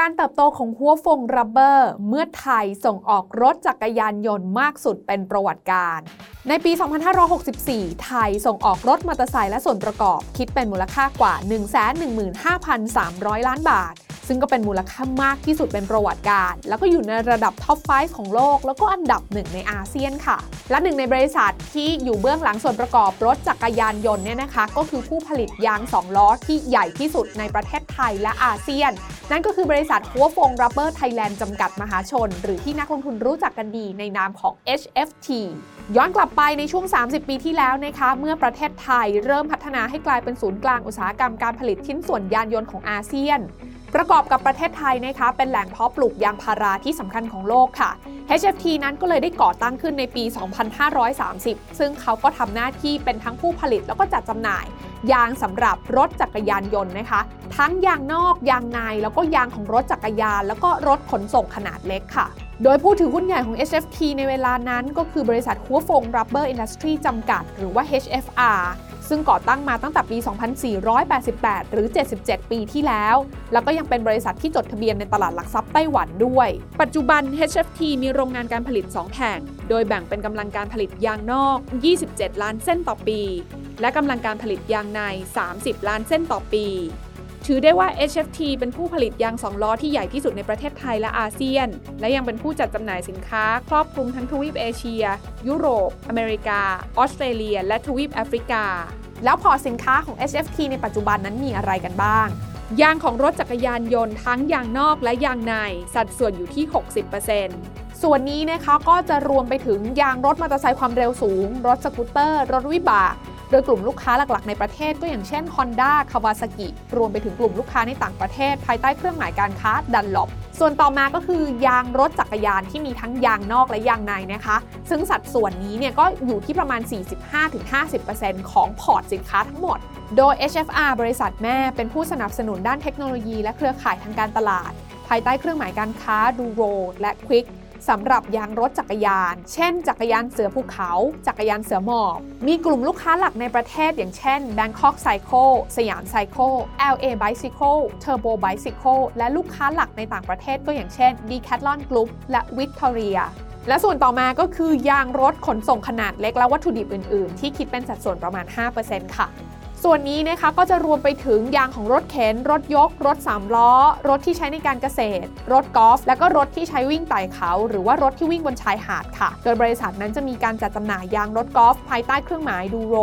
การเติบโตของหัวฟงรับเบอร์ เมื่อไทยส่งออกรถจักรยานยนต์มากสุดเป็นประวัติการ ในปี 2564 ไทยส่งออกรถมอเตอร์ไซค์และส่วนประกอบ คิดเป็นมูลค่ากว่า 115,300 ล้านบาท ซึ่งก็เป็นมูลค่ามากที่สุดเป็นประวัติการ แล้วก็อยู่ในระดับท็อป 5 ของโลก แล้วก็อันดับหนึ่งในอาเซียนค่ะ และหนึ่งในบริษัทที่อยู่เบื้องหลังส่วนประกอบรถจักรยานยนต์เนี่ยนะคะ ก็คือผู้ผลิตยาง 2 ล้อที่ใหญ่ที่สุดในประเทศไทยและอาเซียน นั่นก็คือบริษัทหัวฟงรับเบอร์ไทยแลนด์จำกัดมหาชน หรือที่นักลงทุนรู้จักกันดีในนามของ HFT ย้อนกลับไปในช่วง 30 ปีที่แล้วนะคะ เมื่อประเทศไทยเริ่มพัฒนาให้กลายเป็นศูนย์กลางอุตสาหกรรมการผลิตชิ้นส่วนยานยนต์ของอาเซียน ประกอบกับประเทศไทยนะคะเป็นแหล่งเพาะปลูกยางพาราที่สำคัญของโลกค่ะ HFT นั้นก็เลยได้ก่อตั้งขึ้นในปี 2530 ซึ่งเขาก็ทำหน้าที่เป็นทั้งผู้ผลิตแล้วก็จัดจำหน่าย ยางสำหรับรถจักรยานยนต์นะคะ ทั้งยางนอกยางในแล้วก็ยางของรถจักรยาน แล้วก็รถขนส่งขนาดเล็กค่ะ โดยผู้ถือหุ้นใหญ่ของ HFT ในเวลานั้นก็คือบริษัทหัวฟง Rubber Industry จำกัด หรือว่า HFR ซึ่งก่อตั้งมาตั้งแต่ปี 2488 หรือ 77 ปีที่แล้ว แล้วก็ยังเป็นบริษัทที่จดทะเบียนในตลาดหลักทรัพย์ไต้หวันด้วย ปัจจุบัน HFT มีโรงงานการผลิต 2 แห่ง โดยแบ่งเป็นกำลังการผลิตยางนอก 27 ล้านเส้นต่อปี และกำลังการผลิตยางใน 30 ล้านเส้นต่อปี ถือได้ว่า HFT เป็นผู้ผลิตยางสองล้อที่ใหญ่ที่สุดในประเทศไทยและอาเซียน และยังเป็นผู้จัดจำหน่ายสินค้า ครอบคลุมทั้งทวีปเอเชีย ยุโรป อเมริกา ออสเตรเลีย และทวีปแอฟริกา แล้วพอสินค้าของ HFT ในปัจจุบันนั้นมีอะไรกันบ้างยางของรถจักรยานยนต์ทั้งยางนอกและยางใน สัดส่วนอยู่ที่ 60%ส่วนนี้นะคะก็จะรวมไปถึงยางรถมอเตอร์ไซค์ความเร็วสูง รถสกูตเตอร์ รถวิบาก โดยกลุ่มลูกค้าหลักๆในประเทศก็อย่างเช่น Honda Kawasaki รวมไปถึงกลุ่มลูกค้าในต่างประเทศ ภายใต้เครื่องหมายการค้าดันลบส่วนต่อมาก็คือยางรถจักรยานที่มีทั้งยางนอกและยางในนะคะ ซึ่งสัดส่วนนี้เนี่ยก็อยู่ที่ประมาณ 45-50%ของพอร์ตสินค้าทั้งหมด โดย HFR บริษัทแม่เป็นผู้สนับสนุนด้านเทคโนโลยีและเครือข่ายทางการตลาด ภายใต้เครื่องหมายการค้าดูโรและควิก สำหรับยางรถจักรยาน เช่น จักรยานเสือภูเขา จักรยานเสือหมอบ มีกลุ่มลูกค้าหลักในประเทศอย่างเช่น Bangkok Cycle สยาม Cycle LA Bicycle Turbo Bicycle และลูกค้าหลักในต่างประเทศก็อย่างเช่น Decathlon Group และ Victoria และส่วนต่อมาก็คือยางรถขนส่งขนาดเล็กและวัตถุดิบอื่น ๆ ที่คิดเป็นสัดส่วนประมาณ 5%ค่ะ ส่วนนี้นะคะก็จะรวมไปถึงยางของรถเข็น รถยก รถ3ล้อ รถที่ใช้ในการเกษตร รถกอล์ฟและก็รถที่ใช้วิ่งไต่เขา หรือว่ารถที่วิ่งบนชายหาดค่ะ โดยบริษัทนั้นจะมีการจัดจำหน่ายยางรถกอล์ฟภายใต้เครื่องหมายดูโร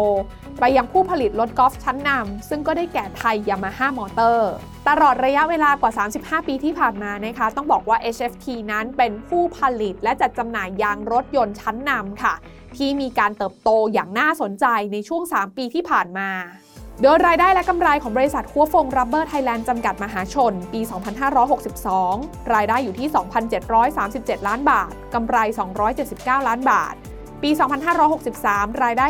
ไปยังผู้ผลิตรถกอล์ฟชั้นนำซึ่งก็ได้แก่ไทยยามาฮ่ามอเตอร์ตลอดระยะเวลากว่า 35 ปีที่ผ่านมานะคะ ต้องบอกว่า HFT นั้นเป็นผู้ผลิตและจัดจำหน่ายยางรถยนต์ชั้นนำค่ะ ที่มีการเติบโตอย่างน่าสนใจในช่วง 3 ปีที่ผ่านมา โดยรายได้และกำไรของบริษัทคัวฟงรับเบอร์ไทยแลนด์จำกัดมหาชน ปี 2562 รายได้อยู่ที่ 2,737 ล้านบาท กำไร 279 ล้านบาท ปี 2563 รายได้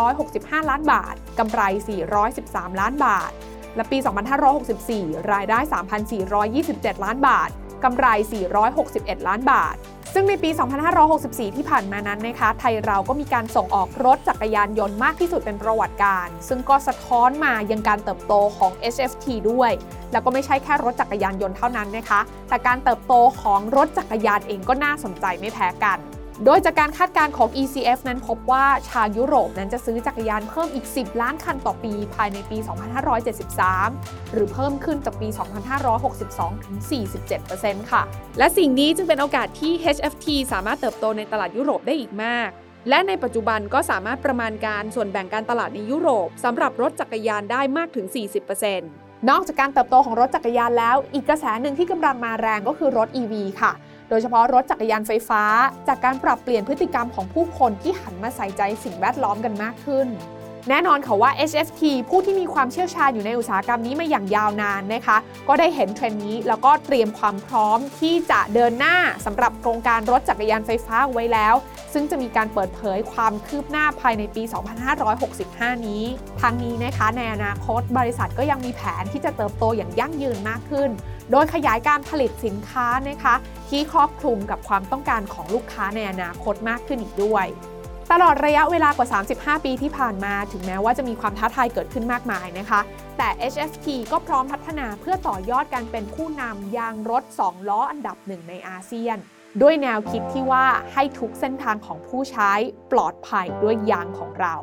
2,665 ล้านบาท กำไร 413 ล้านบาท และปี 2564 รายได้ 3,427 ล้านบาท กำไร 461 ล้านบาท ซึ่งในปี 2564 ที่ผ่านมานั้นนะคะ ไทยเราก็มีการส่งออกรถจักรยานยนต์มากที่สุดเป็นประวัติการ ซึ่งก็สะท้อนมายังการเติบโตของ HFT ด้วย แล้วก็ไม่ใช่แค่รถจักรยานยนต์เท่านั้นนะคะ แต่การเติบโตของรถจักรยานเองก็น่าสนใจไม่แพ้กัน โดยจากการคาดการณ์ของ ECF นั้นพบว่าชาวยุโรปนั้นจะซื้อจักรยานเพิ่มอีก 10 ล้านคันต่อปีภายในปี 2573 หรือเพิ่มขึ้นจากปี 2562 ถึง 47%ค่ะ และสิ่งนี้จึงเป็นโอกาสที่ HFT สามารถเติบโตในตลาดยุโรปได้อีกมาก และในปัจจุบันก็สามารถประมาณการส่วนแบ่งการตลาดในยุโรปสำหรับรถจักรยานได้มากถึง 40%นอกจากการเติบโตของรถจักรยานแล้ว อีกกระแสหนึ่งที่กำลังมาแรงก็คือรถ EV ค่ะ โดยเฉพาะรถจักรยานไฟฟ้า จากการปรับเปลี่ยนพฤติกรรมของผู้คนที่หันมาใส่ใจสิ่งแวดล้อมกันมากขึ้น แน่นอนค่ะว่า HFT ผู้ที่มีความเชี่ยวชาญอยู่ในอุตสาหกรรมนี้มาอย่างยาวนานนะคะ ก็ได้เห็นเทรนด์นี้แล้วก็เตรียมความพร้อมที่จะเดินหน้าสำหรับโครงการรถจักรยานไฟฟ้าไว้แล้ว ซึ่งจะมีการเปิดเผยความคืบหน้าภายในปี 2565 นี้ทั้งนี้นะคะในอนาคตบริษัทก็ยังมีแผนที่จะเติบโตอย่างยั่งยืนมากขึ้น โดยขยายการผลิตสินค้านะคะที่ครอบคลุมกับความต้องการของลูกค้าในอนาคตมากขึ้นอีกด้วยตลอดระยะเวลากว่า 35 ปีที่ผ่านมา ถึงแม้ว่าจะมีความท้าทายเกิดขึ้นมากมายนะคะ แต่ HFT ก็พร้อมพัฒนาเพื่อต่อยอดการเป็นผู้นำยางรถ 2 ล้ออันดับหนึ่งในอาเซียน ด้วยแนวคิดที่ว่าให้ทุกเส้นทางของผู้ใช้ปลอดภัยด้วยยางของเรา